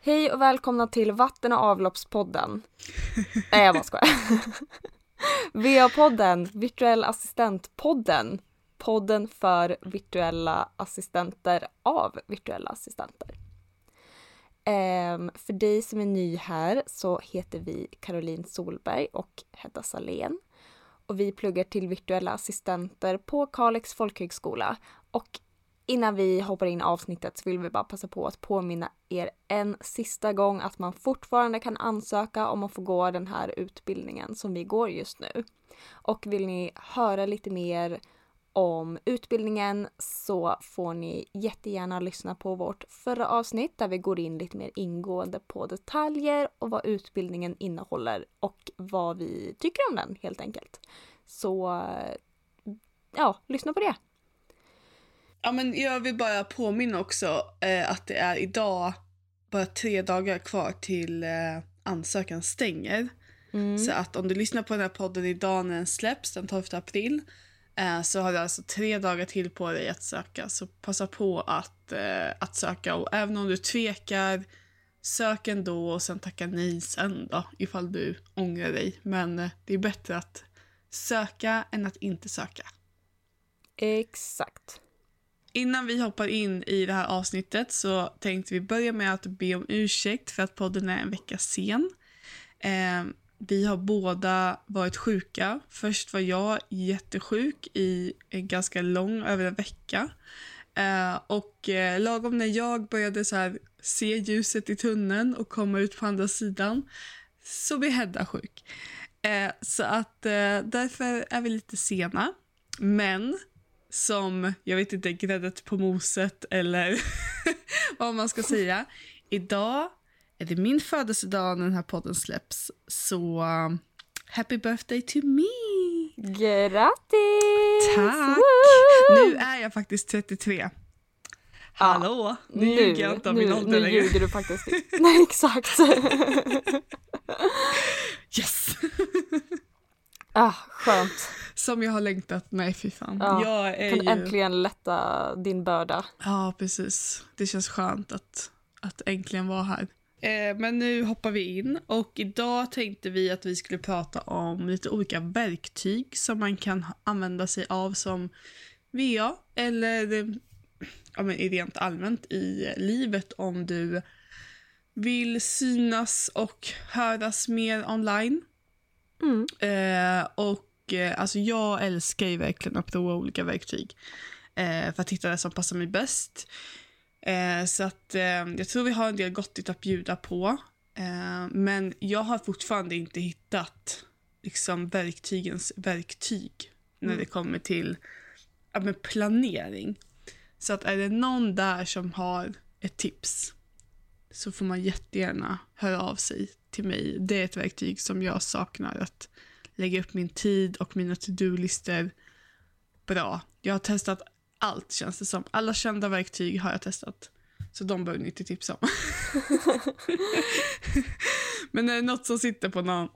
Hej och välkomna till Vatten och avloppspodden. Nej, jag bara skojar. VA-podden, Virtuell assistent-podden. Podden för virtuella assistenter av virtuella assistenter. Ehm, för dig som är ny här så heter vi Caroline Solberg och Hedda Salén. Och vi pluggar till virtuella assistenter på Kalix folkhögskola. Och innan vi hoppar in i avsnittet så vill vi bara passa på att påminna er en sista gång att man fortfarande kan ansöka om att få gå den här utbildningen som vi går just nu. Och vill ni höra lite mer om utbildningen så får ni jättegärna lyssna på vårt förra avsnitt där vi går in lite mer ingående på detaljer och vad utbildningen innehåller och vad vi tycker om den helt enkelt. Så ja, lyssna på det. Ja, men jag vill bara påminna också eh, att det är idag bara tre dagar kvar till eh, ansökan stänger. Mm. Så att om du lyssnar på den här podden idag när den släpps den 12 april eh, så har du alltså tre dagar till på dig att söka. Så passa på att, eh, att söka och även om du tvekar sök ändå och sen tacka nej sen då ifall du ångrar dig. Men eh, det är bättre att söka än att inte söka. Exakt. Innan vi hoppar in i det här avsnittet så tänkte vi börja med att be om ursäkt för att podden är en vecka sen. Vi har båda varit sjuka. Först var jag jättesjuk i en ganska lång, över en vecka. Eh, och eh, lagom när jag började så här, se ljuset i tunneln och komma ut på andra sidan så blev Hedda sjuk. Eh, så att eh, därför är vi lite sena. Men som, jag vet inte, gräddet på moset eller vad man ska säga. Idag är det min födelsedag när den här podden släpps. Så um, happy birthday to me! Grattis! Tack! Woo! Nu är jag faktiskt 33. Hallå! nu ljuger jag inte om min ålder Nu längre. ljuger du faktiskt. Nej, exakt. Yes! ah, skönt. Som jag har längtat. Nej, fy fan. Ja, Jag är Kan ju... äntligen lätta din börda. Ja, precis. Det känns skönt att, att äntligen vara här. Eh, men nu hoppar vi in och idag tänkte vi att vi skulle prata om lite olika verktyg som man kan använda sig av som VA eller ja, men rent allmänt i livet om du vill synas och höras mer online. Mm. Eh, och eh, alltså jag älskar ju verkligen att prova olika verktyg eh, för att hitta det som passar mig bäst. Eh, så att eh, jag tror vi har en del gottigt att bjuda på. Eh, men jag har fortfarande inte hittat liksom verktygens verktyg när Mm. det kommer till ja, men planering. Så att är det någon där som har ett tips så får man jättegärna höra av sig till mig. Det är ett verktyg som jag saknar att lägga upp min tid och mina to-do-listor bra. Jag har testat allt känns det som. Alla kända verktyg har jag testat. Så de behöver ni inte tipsa om. Men är det något som sitter på någon,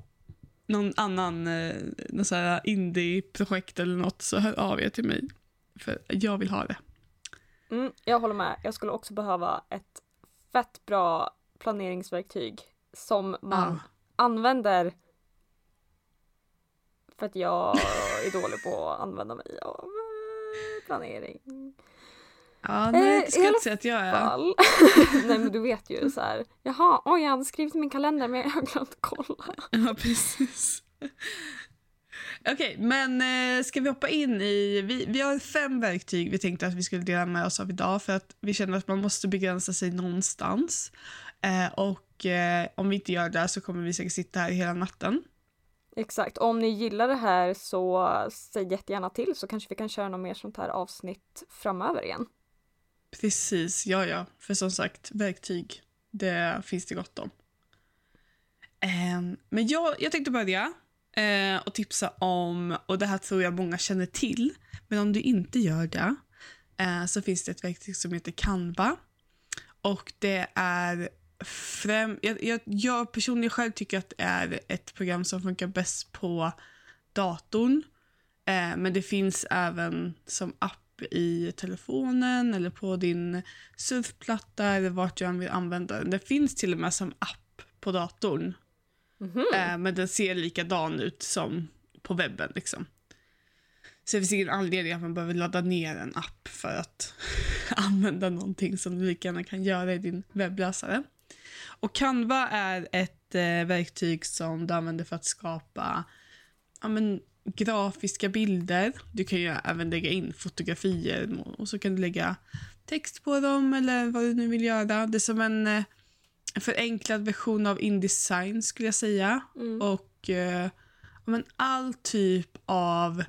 någon annan eh, någon så indie-projekt eller något så hör av er till mig. För jag vill ha det. Mm, jag håller med. Jag skulle också behöva ett fett bra planeringsverktyg som man Ja. använder för att jag är dålig på att använda mig av planering. Ja, nej, Eh, det ska jag inte säga att jag är. Nej men du vet ju så här. Jaha, oj jag hade skrivit i min kalender men jag har glömt kolla. Ja, precis. Okej, men eh, ska vi hoppa in i... Vi, vi har fem verktyg vi tänkte att vi skulle dela med oss av idag för att vi känner att man måste begränsa sig någonstans. Eh, och eh, om vi inte gör det så kommer vi säkert sitta här hela natten. Exakt, om ni gillar det här så säg jättegärna till så kanske vi kan köra något mer sånt här avsnitt framöver igen. Precis, ja ja. För som sagt, verktyg, det finns det gott om. Ehm, men jag, jag tänkte börja eh, och tipsa om, och det här tror jag många känner till, men om du inte gör det eh, så finns det ett verktyg som heter Canva. Och det är främ, jag, jag, jag personligen själv tycker att det är ett program som funkar bäst på datorn. Eh, men det finns även som app i telefonen eller på din surfplatta eller vart du än vill använda den. Det finns till och med som app på datorn. Mhm. Eh, men den ser likadan ut som på webben. Liksom. Så det finns ingen anledning att man behöver ladda ner en app för att använda någonting som du lika gärna kan göra i din webbläsare. Och Canva är ett eh, verktyg som du använder för att skapa ja, men, grafiska bilder. Du kan ju även lägga in fotografier och så kan du lägga text på dem eller vad du nu vill göra. Det är som en eh, förenklad version av Indesign skulle jag säga. Mm. Och eh, ja, men all typ av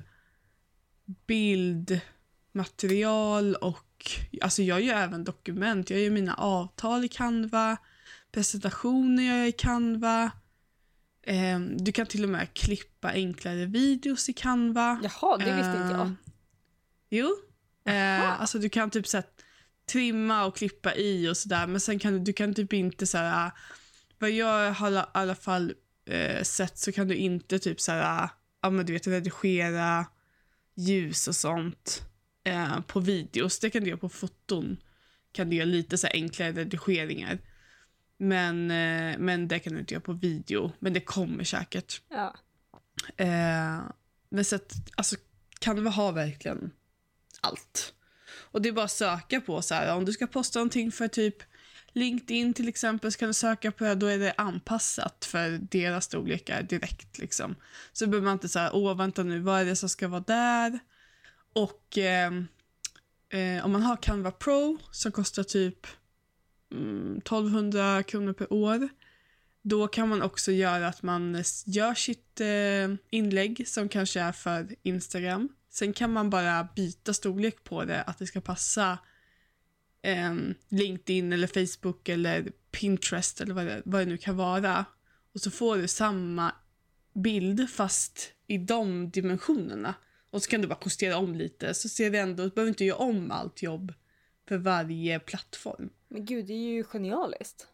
bildmaterial och alltså jag gör även dokument. Jag gör mina avtal i Canva, presentationer gör jag i Canva. Eh, du kan till och med klippa enklare videos i Canva. Jaha, det visste inte jag. Eh, Jo. Eh, alltså du kan typ så här, trimma och klippa i och sådär men sen kan du, du kan typ inte så här, vad jag har i alla fall eh, sett så kan du inte typ så här, ja men du vet redigera ljus och sånt eh, på videos. Det kan du göra på foton. Kan du göra lite så enklare redigeringar. Men, eh, men det kan du inte göra på video. Men det kommer säkert. Ja. Eh, men så att, alltså, Canva har verkligen allt. Och det är bara att söka på så här, om du ska posta någonting för typ LinkedIn till exempel så kan du söka på det, då är det anpassat för deras storlekar direkt liksom. Så behöver man inte säga, åh vänta nu, vad är det som ska vara där? Och eh, eh, om man har Canva Pro som kostar typ mm, 1200 kronor per år då kan man också göra att man gör sitt eh, inlägg som kanske är för Instagram. Sen kan man bara byta storlek på det, att det ska passa eh, LinkedIn eller Facebook eller Pinterest eller vad det, vad det nu kan vara. Och så får du samma bild fast i de dimensionerna. Och så kan du bara justera om lite så ser vi ändå, du behöver inte göra om allt jobb för varje plattform. Men gud, det är ju genialiskt.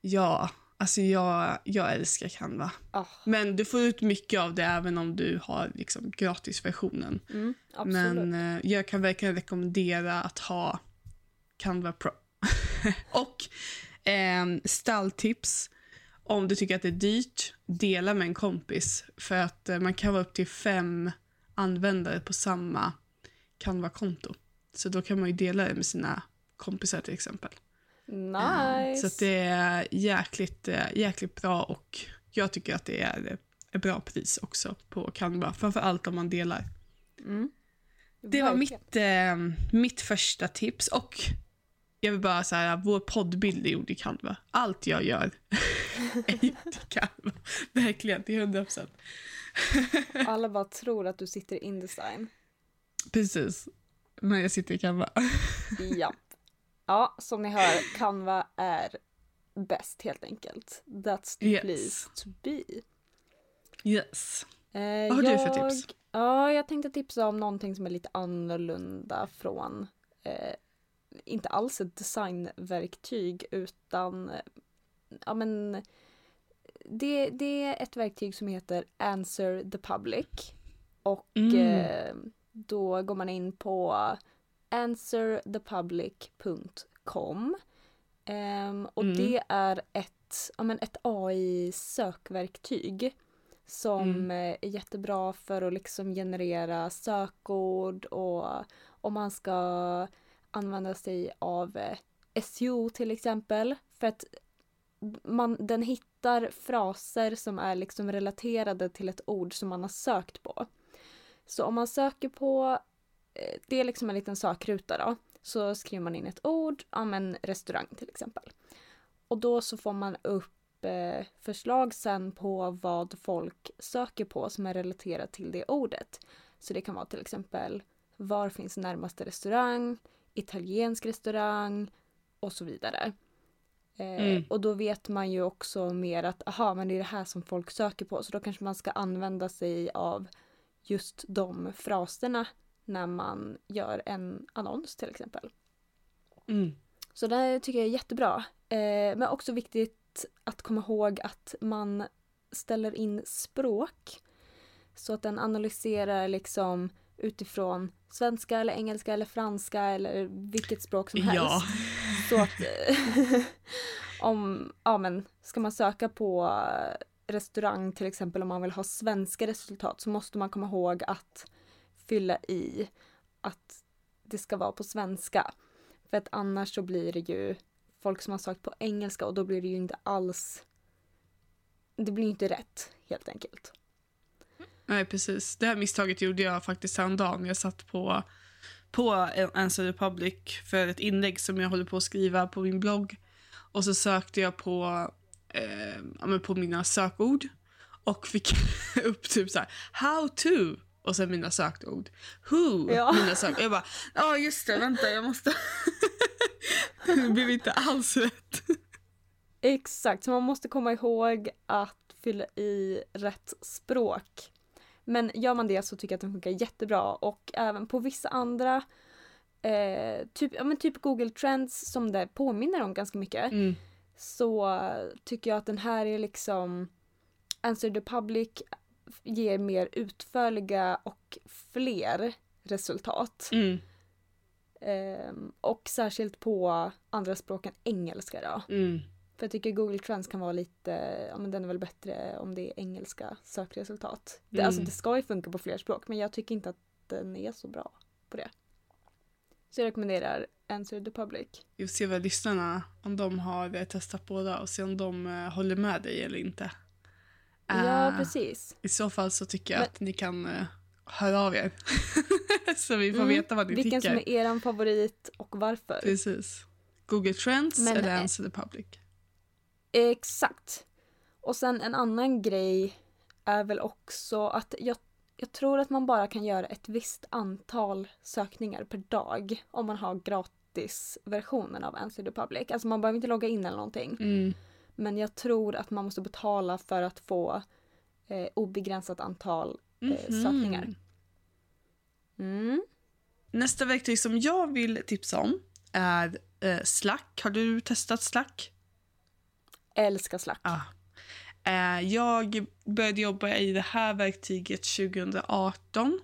Ja, alltså jag, jag älskar Canva. Ah, Men du får ut mycket av det även om du har liksom gratisversionen. mm. Men eh, jag kan verkligen rekommendera att ha Canva Pro. och eh, stalltips. Om du tycker att det är dyrt, dela med en kompis. För att eh, man kan vara upp till fem användare på samma Canva-konto. Så då kan man ju dela det med sina kompisar till exempel. Nice. Så det är jäkligt, eh, jäkligt bra och jag tycker att det är ett bra pris också på Canva. Framför allt om man delar. Mm. Det var mitt, eh, mitt första tips och jag vill bara säga vår poddbild är gjord i Canva. Allt jag gör är gjort i Canva. Verkligen, till 100 procent. Alla bara tror att du sitter i Indesign. Precis. Men jag sitter i Canva. Japp. Ja, som ni hör, Canva är bäst helt enkelt. That's the Yes. place to be. Yes. Eh, Vad har du för tips? Ja, jag tänkte tipsa om någonting som är lite annorlunda från, eh, inte alls ett designverktyg utan, eh, ja men, det, det är ett verktyg som heter Answer the Public. Och Mm. eh, då går man in på answerthepublic.com. Ehm, och Mm. det är ett, ja, men ett AI-sökverktyg som Mm. är jättebra för att liksom generera sökord och om man ska använda sig av eh, SEO till exempel. För att man, den hittar fraser som är liksom relaterade till ett ord som man har sökt på. Så om man söker på, det är liksom en liten sökruta då, så skriver man in ett ord, ja men restaurang till exempel. Och då så får man upp eh, förslag sen på vad folk söker på som är relaterat till det ordet. Så det kan vara till exempel var finns närmaste restaurang, italiensk restaurang och så vidare. Eh, Mm. Och då vet man ju också mer att aha, men det är det här som folk söker på så då kanske man ska använda sig av just de fraserna när man gör en annons till exempel. Mm. Så det tycker jag är jättebra. Eh, men också viktigt att komma ihåg att man ställer in språk. Så att den analyserar liksom utifrån svenska eller engelska eller franska eller vilket språk som helst. Ja. Så att om, ja men ska man söka på restaurang till exempel om man vill ha svenska resultat så måste man komma ihåg att fylla i att det ska vara på svenska. För att annars så blir det ju folk som har sökt på engelska och då blir det ju inte alls det blir inte rätt helt enkelt. Nej, precis. Det här misstaget gjorde jag faktiskt häromdagen. Jag satt på, på Answer Republic för ett inlägg som jag håller på att skriva på min blogg. Och så sökte jag på, eh, på mina sökord och fick upp typ så här, how to och sen mina sökord. Who, Ja. mina sökord. Jag bara, ja just det, vänta jag måste... det blev inte alls rätt. Exakt, så man måste komma ihåg att fylla i rätt språk. Men gör man det så tycker jag att den funkar jättebra och även på vissa andra eh, typ, ja, men typ Google Trends som det påminner om ganska mycket Mm. så tycker jag att den här är liksom Answer the Public ger mer utförliga och fler resultat. Mm. Ehm, och särskilt på andra språk än engelska då. Mm. För jag tycker Google Trends kan vara lite, ja men den är väl bättre om det är engelska sökresultat. Det, Mm. Alltså det ska ju funka på fler språk men jag tycker inte att den är så bra på det. Så jag rekommenderar Answer the Public. Vi får se vad lyssnarna, om de har testat båda och se om de eh, håller med dig eller inte. Ja Eh, precis. I så fall så tycker jag Men- att ni kan uh, höra av er. så vi får Mm, veta vad ni Vilken tycker. som är eran favorit och varför. Precis. Google Trends Men, eller eh, Answer the Public. Exakt. Och sen en annan grej är väl också att jag, jag tror att man bara kan göra ett visst antal sökningar per dag om man har gratisversionen av Answer the Public. Alltså man behöver inte logga in eller någonting. Mm. Men jag tror att man måste betala för att få eh, obegränsat antal eh, sökningar. Mm. Nästa verktyg som jag vill tipsa om är eh, Slack. Har du testat Slack? Älskar Slack. Ja. Eh, jag började jobba i det här verktyget 2018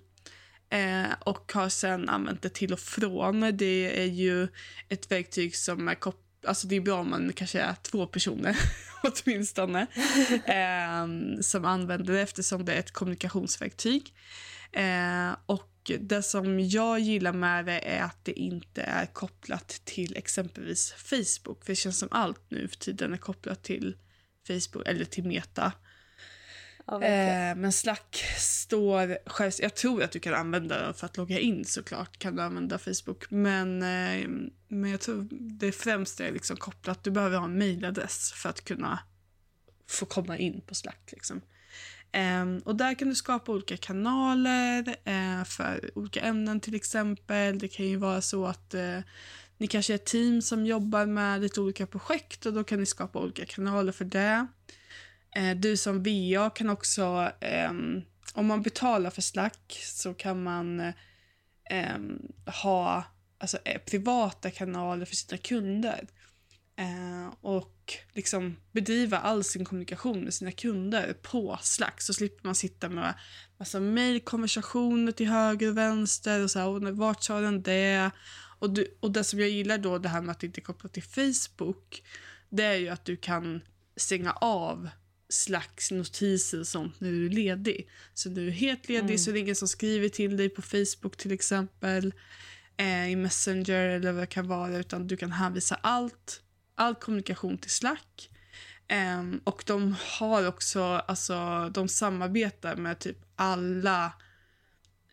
eh, och har sen använt det till och från. Det är ju ett verktyg som är kopplat Alltså det är bra om man kanske är två personer åtminstone eh, som använder det eftersom det är ett kommunikationsverktyg. Eh, och det som jag gillar med det är att det inte är kopplat till exempelvis Facebook. För det känns som allt nu för tiden är kopplat till Facebook eller till Meta. Ja. Eh, men Slack står själv... Jag tror att du kan använda den för att logga in såklart. Kan du använda Facebook. Men, eh, men jag tror det främst är liksom kopplat. Du behöver ha en mailadress för att kunna få komma in på Slack. Liksom. Eh, och där kan du skapa olika kanaler eh, för olika ämnen till exempel. Det kan ju vara så att ni kanske är ett team som jobbar med lite olika projekt och då kan ni skapa olika kanaler för det. Eh, du som VA kan också, ehm, om man betalar för Slack så kan man eh, ha alltså, eh, privata kanaler för sina kunder. Eh, och liksom bedriva all sin kommunikation med sina kunder på Slack så slipper man sitta med massa mejlkonversationer till höger och vänster och så här, och vart sa den det? Och, du, och det som jag gillar då, det här med att det inte är kopplat till Facebook, det är ju att du kan stänga av slags notiser och sånt när du är ledig. Så du är helt ledig Mm. så är det ingen som skriver till dig på Facebook till exempel, eh, i Messenger eller vad det kan vara, utan du kan hänvisa allt, all kommunikation till Slack. Ehm, och de har också, alltså de samarbetar med typ alla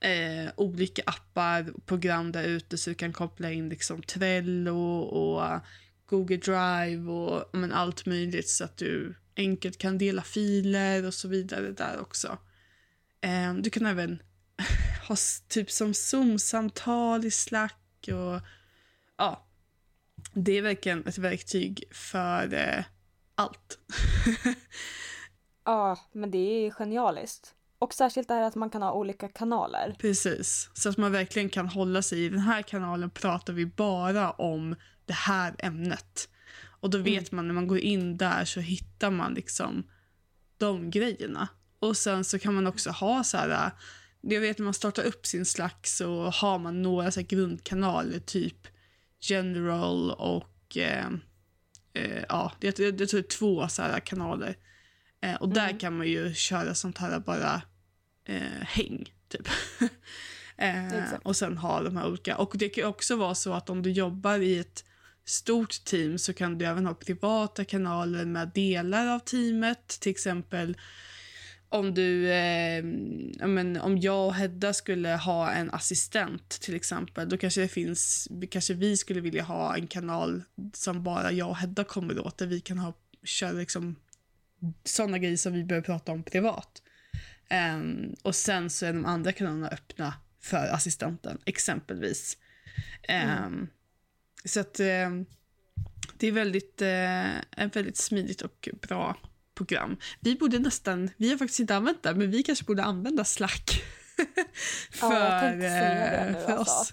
eh, olika appar och program där ute så du kan koppla in liksom Trello och Google Drive och men, allt möjligt så att du enkelt kan dela filer och så vidare där också. Eh, du kan även ha typ som Zoom-samtal i Slack och ja, det är verkligen ett verktyg för eh, allt. Ja, men det är genialiskt. Och särskilt det här att man kan ha olika kanaler. Precis, så att man verkligen kan hålla sig i den här kanalen pratar vi bara om det här ämnet. Och då vet man när man går in där så hittar man liksom de grejerna. Och sen så kan man också ha så här... Jag vet när man startar upp sin Slack så har man några så grundkanaler, typ General och... Eh, eh, ja, det tror jag är två så kanaler. Eh, och där Mm. kan man ju köra sånt här bara eh, häng, typ. eh, och sen ha de här olika. Och det kan också vara så att om du jobbar i ett stort team så kan du även ha privata kanaler med delar av teamet. Till exempel om du, eh, men, om jag och Hedda skulle ha en assistent till exempel, då kanske det finns, kanske vi skulle vilja ha en kanal som bara jag och Hedda kommer åt, där vi kan ha, köra liksom sådana grejer som vi behöver prata om privat. Um, och sen så är de andra kanalerna öppna för assistenten, exempelvis. Ehm, mm. Så att ehm, det är väldigt, eh, ett väldigt smidigt och bra program. Vi borde nästan, vi har faktiskt inte använt det, men vi kanske borde använda Slack för, Ja, jag det eh, nu för alltså. oss.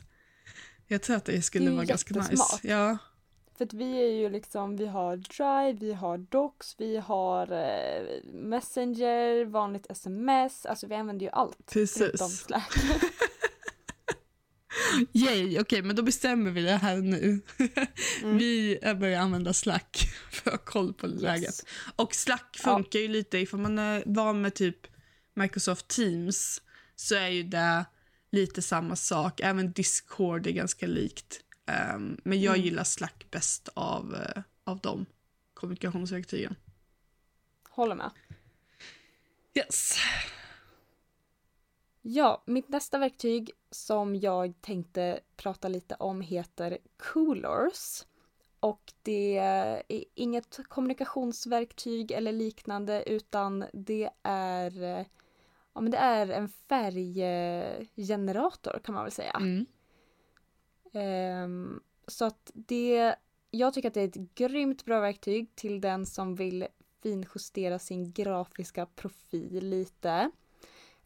Jag tror att det skulle Det vara ganska nice. Ja, För att vi är ju liksom, vi har Drive, vi har Docs, vi har eh, Messenger, vanligt sms, alltså vi använder ju allt. Förutom precis. Slack. Yay, okej, men då bestämmer vi det här nu. Mm. Vi eh, börjar använda Slack för att ha koll på läget. Yes. Och Slack Ja. funkar ju lite, ifall man är van med typ Microsoft Teams så är ju det lite samma sak. Även Discord är ganska likt. Ehm, men jag Mm. gillar Slack bäst av, eh, av de kommunikationsverktygen. Håller med. Yes. Ja, mitt nästa verktyg som jag tänkte prata lite om heter Coolers. Och det är inget kommunikationsverktyg eller liknande utan det är, ja, men det är en färggenerator kan man väl säga. Mm. Ehm, så att det, jag tycker att det är ett grymt bra verktyg till den som vill finjustera sin grafiska profil lite.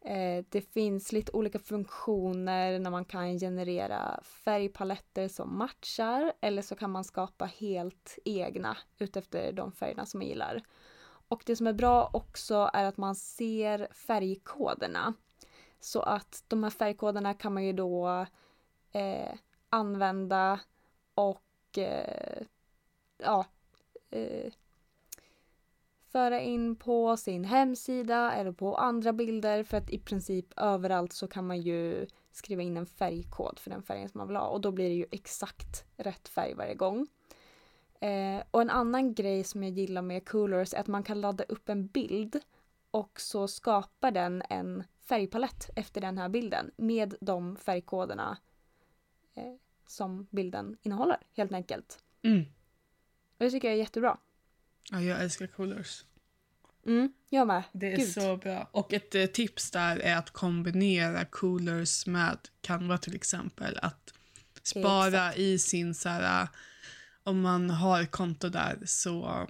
Eh, det finns lite olika funktioner när man kan generera färgpaletter som matchar eller så kan man skapa helt egna utefter de färgerna som man gillar. Och det som är bra också är att man ser färgkoderna. Så att de här färgkoderna kan man ju då eh, använda och eh, ja, eh, föra in på sin hemsida eller på andra bilder för att i princip överallt så kan man ju skriva in en färgkod för den färgen som man vill ha och då blir det ju exakt rätt färg varje gång. Eh, och en annan grej som jag gillar med Coolers är att man kan ladda upp en bild och så skapar den en färgpalett efter den här bilden med de färgkoderna eh, som bilden innehåller helt enkelt. Mm. Och det tycker jag är jättebra. Ja, jag älskar Coolers. Mm, jag med. Det är Gud. så bra. Och ett eh, tips där är att kombinera coolers med Canva till exempel. Att spara i sin så här, eh, om man har konto där så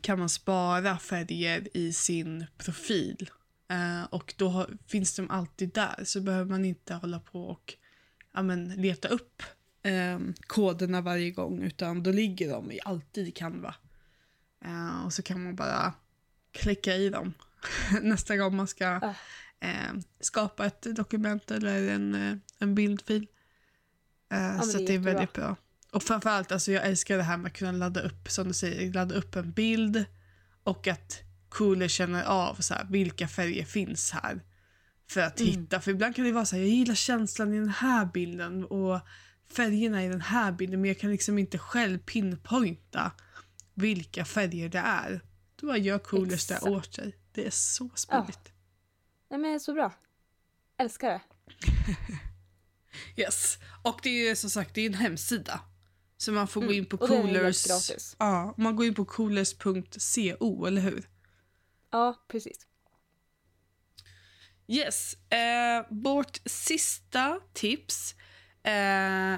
kan man spara färger i sin profil. Eh, och då har, finns de alltid där så behöver man inte hålla på och ja, men, leta upp eh, koderna varje gång utan då ligger de alltid i Canva. Eh, och så kan man bara klicka i dem nästa gång man ska Ah. eh, skapa ett dokument eller en, eh, en bildfil. Eh, men så det är det väldigt bra. Och framförallt, alltså jag älskar det här med att kunna ladda upp, som du säger, ladda upp en bild och att Cooler känner av så här, vilka färger finns här. För att Mm. hitta, för ibland kan det vara så här, jag gillar känslan i den här bilden och färgerna i den här bilden men jag kan liksom inte själv pinpointa vilka färger det är. Då bara gör Coolers det Exakt. åt sig. Det är så smidigt. Nej men så bra. Älskar det. Yes. Och det är som sagt det är en hemsida. Så man får gå Mm. in på Och är coolers. Ja, man går in på coolers.co, eller hur? Ja, precis. Yes. Eh, vårt sista tips eh,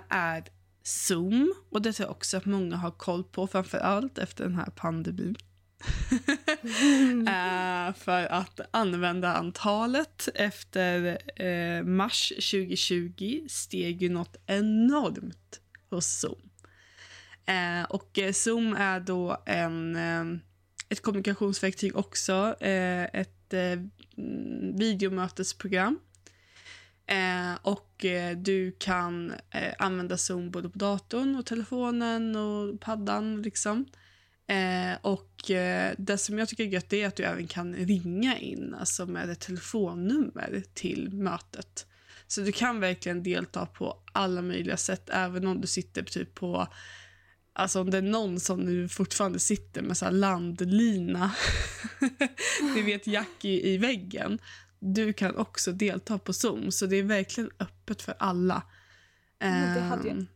är Zoom. Och det tror jag också att många har koll på, framför allt efter den här pandemin. eh, för att användarantalet efter eh, mars 2020 steg ju något enormt hos Zoom. Eh, och Zoom är då en, ett kommunikationsverktyg också. Ett videomötesprogram. Eh, och eh, du kan eh, använda Zoom både på datorn och telefonen och paddan. Liksom. Eh, och eh, Det som jag tycker är gött är att du även kan ringa in alltså med ett telefonnummer till mötet. Så du kan verkligen delta på alla möjliga sätt, även om du sitter typ på Alltså om det är någon som nu fortfarande sitter med så landlina, ni vet jack i, i väggen. Du kan också delta på Zoom, så det är verkligen öppet för alla. Men det hade jag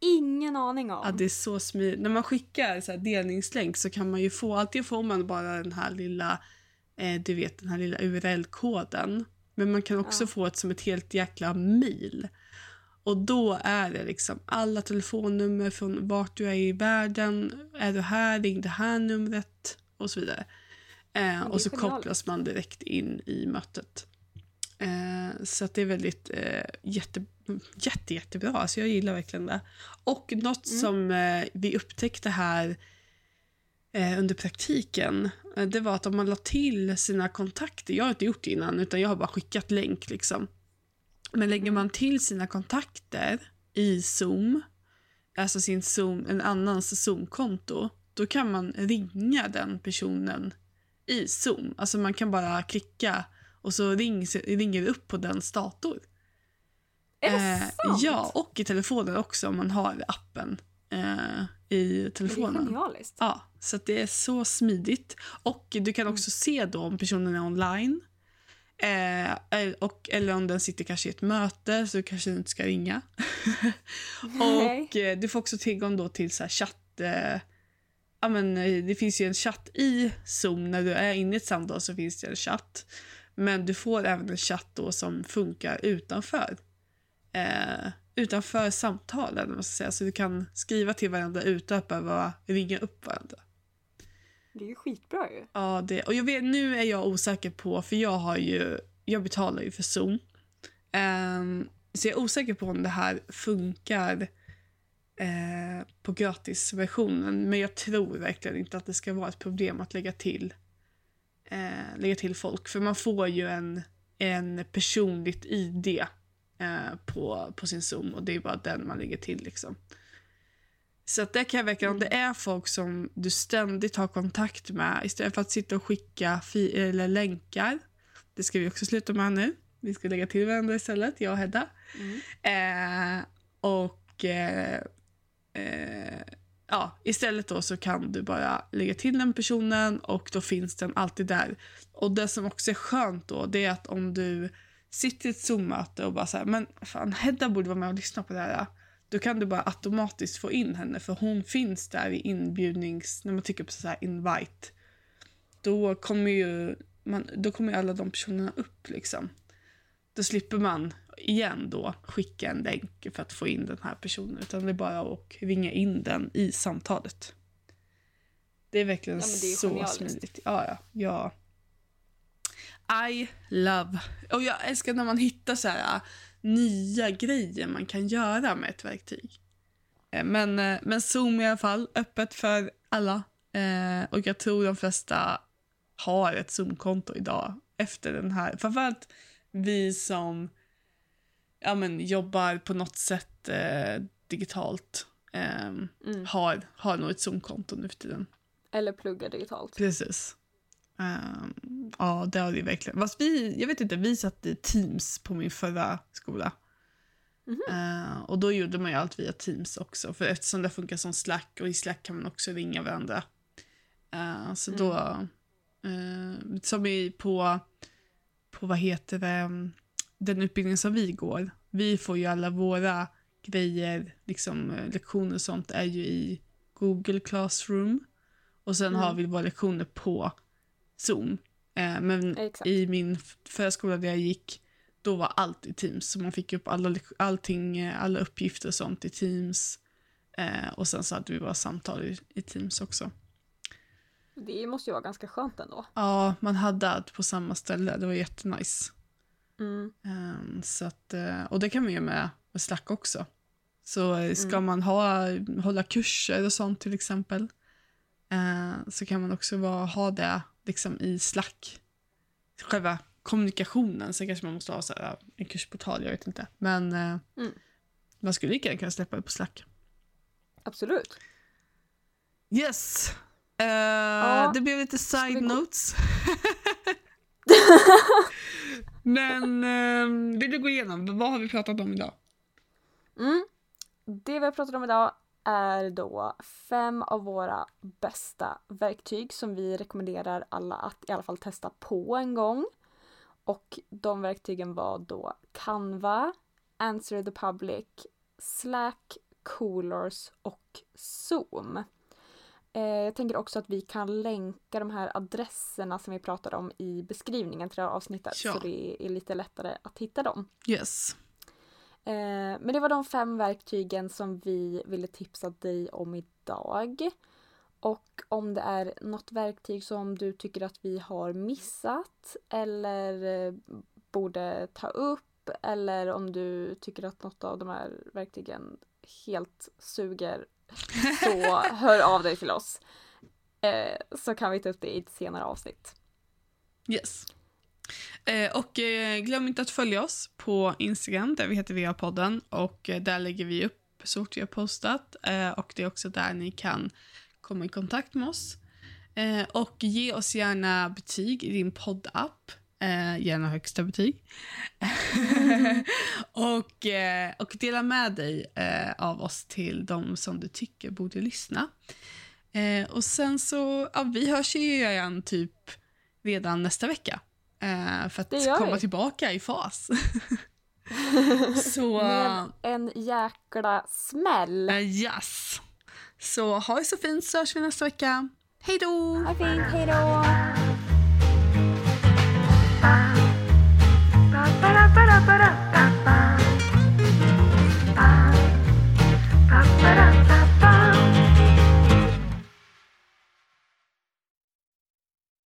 ingen aning om. Ja, det är så smidigt. När man skickar så delningslänk så kan man ju få, alltid får man bara den här lilla, eh, du vet den här lilla URL-koden. Men man kan också Ja. få ett som ett helt jäkla mail. Och då är det liksom alla telefonnummer från vart du är i världen. Är du här, ring det här numret och så vidare. Eh, och så genialiskt. kopplas man direkt in i mötet. Eh, så att det är väldigt eh, jätte, jätte, jättebra. Alltså jag gillar verkligen det. Och något Mm. som eh, vi upptäckte här eh, under praktiken, eh, det var att om man la till sina kontakter, jag har inte gjort det innan utan jag har bara skickat länk liksom. Men lägger man till sina kontakter i Zoom, alltså sin Zoom, en annans Zoom-konto, då kan man ringa den personen i Zoom. Alltså man kan bara klicka och så ring, ringer det upp på dens dator. Är det Eh, sant? Ja, och i telefonen också om man har appen eh, i Det är telefonen. genialiskt. Ja, så det är så smidigt. Och du kan Mm. också se då om personen är online. Eh, el- och, eller om den sitter kanske i ett möte så du kanske inte ska ringa. Och eh, du får också tillgång då till så här chatt... Eh, ja, men, eh, det finns ju en chatt i Zoom. När du är inne i ett samtal så finns det en chatt. Men du får även en chatt då som funkar utanför. Eh, utanför samtalen. man ska säga. Så du kan skriva till varandra utan att behöva ringa upp varandra. Det är ju skitbra ju. Ja, det, och jag vet, nu är jag osäker på, för jag har ju, jag betalar ju för Zoom. Ehm, så jag är osäker på om det här funkar eh, på gratisversionen. Men jag tror verkligen inte att det ska vara ett problem att lägga till, eh, lägga till folk. För man får ju en, en personligt ID eh, på, på sin Zoom och det är bara den man lägger till. liksom. Så att det kan jag verkligen, om det är folk som du ständigt har kontakt med istället för att sitta och skicka eller länkar. Det ska vi också sluta med nu. Vi ska lägga till varandra istället, jag och Hedda. Mm. Eh, och eh, eh, ja, istället då så kan du bara lägga till den personen och då finns den alltid där. Och det som också är skönt då, det är att om du sitter i ett Zoom-möte och bara så här, men fan Hedda borde vara med och lyssna på det här. Då kan du bara automatiskt få in henne för hon finns där i inbjudnings... När man trycker på så här invite. Då kommer ju man, då kommer alla de personerna upp liksom. Då slipper man igen då skicka en länk för att få in den här personen. Utan det är bara att ringa in den i samtalet. Det är verkligen Ja, det är så genialiskt. smidigt. Ja, ja, ja. I love. Och jag älskar när man hittar så här äh, nya grejer man kan göra med ett verktyg. Eh, Men, eh, men Zoom i alla fall, öppet för alla. Eh, och jag tror de flesta har ett Zoom-konto idag efter den här. Framförallt vi som ja, men, jobbar på något sätt eh, digitalt eh, Mm. har, har nog ett Zoom-konto nu för tiden. Eller plugga digitalt. Precis. Ehm, ja, det har det verkligen. Fast vi, jag vet inte, vi satt i Teams på min förra skola. Mhm. Eh, och då gjorde man ju allt via Teams också. För eftersom det funkar som Slack och i Slack kan man också ringa varandra. Eh, så då, eh, som i på, på vad heter det, den utbildningen som vi går. Vi får ju alla våra grejer, liksom eh, lektioner och sånt är ju i Google Classroom. Och sen Mm. har vi våra lektioner på Zoom. Eh, men Exakt. i min f- förra skola där jag gick, då var allt i Teams. Så man fick upp alla, allting, eh, alla uppgifter och sånt i Teams. Och sen så hade vi våra samtal i, i Teams också. Det måste ju vara ganska skönt ändå. Ja, man hade allt på samma ställe. Det var jättenice. Mm. Um, så att, eh, och det kan man göra med, med Slack också. Så eh, ska Mm. man ha, hålla kurser och sånt till exempel eh, så kan man också vara, ha det liksom i Slack. själva kommunikationen. Sen kanske man måste ha så här, en kursportal, jag vet inte. Men Mm. man skulle lika gärna kunna släppa det på Slack. Absolut. Yes! Eh, Det blev lite side notes. Men eh, vill du gå igenom, vad har vi pratat om idag? Mm. Det vi har pratat om idag är då fem av våra bästa verktyg som vi rekommenderar alla att i alla fall testa på en gång. Och de verktygen var då Canva, Answer the Public, Slack, Coolers och Zoom. Eh, jag tänker också att vi kan länka de här adresserna som vi pratade om i beskrivningen till det här avsnittet Ja. så det är lite lättare att hitta dem. Yes. Eh, men det var de fem verktygen som vi ville tipsa dig om idag. Och om det är något verktyg som du tycker att vi har missat eller eh, borde ta upp eller om du tycker att något av de här verktygen helt suger så hör av dig till oss. Eh, så kan vi ta upp det i ett senare avsnitt. Yes. Eh, och eh, glöm inte att följa oss på Instagram där vi heter VA-podden och eh, där lägger vi upp så fort vi har postat eh, och det är också där ni kan komma i kontakt med oss. Eh, och ge oss gärna betyg i din poddapp. Eh, gärna högsta betyg. och, eh, och dela med dig eh, av oss till de som du tycker borde lyssna. Eh, och sen så, ja, vi hörs ju igen typ redan nästa vecka. Eh, för att komma tillbaka i fas. så, Med en jäkla smäll. eh, yes. Så ha det så fint så hörs vi nästa vecka. Hej då! Ha det fint, hejdå! para para para para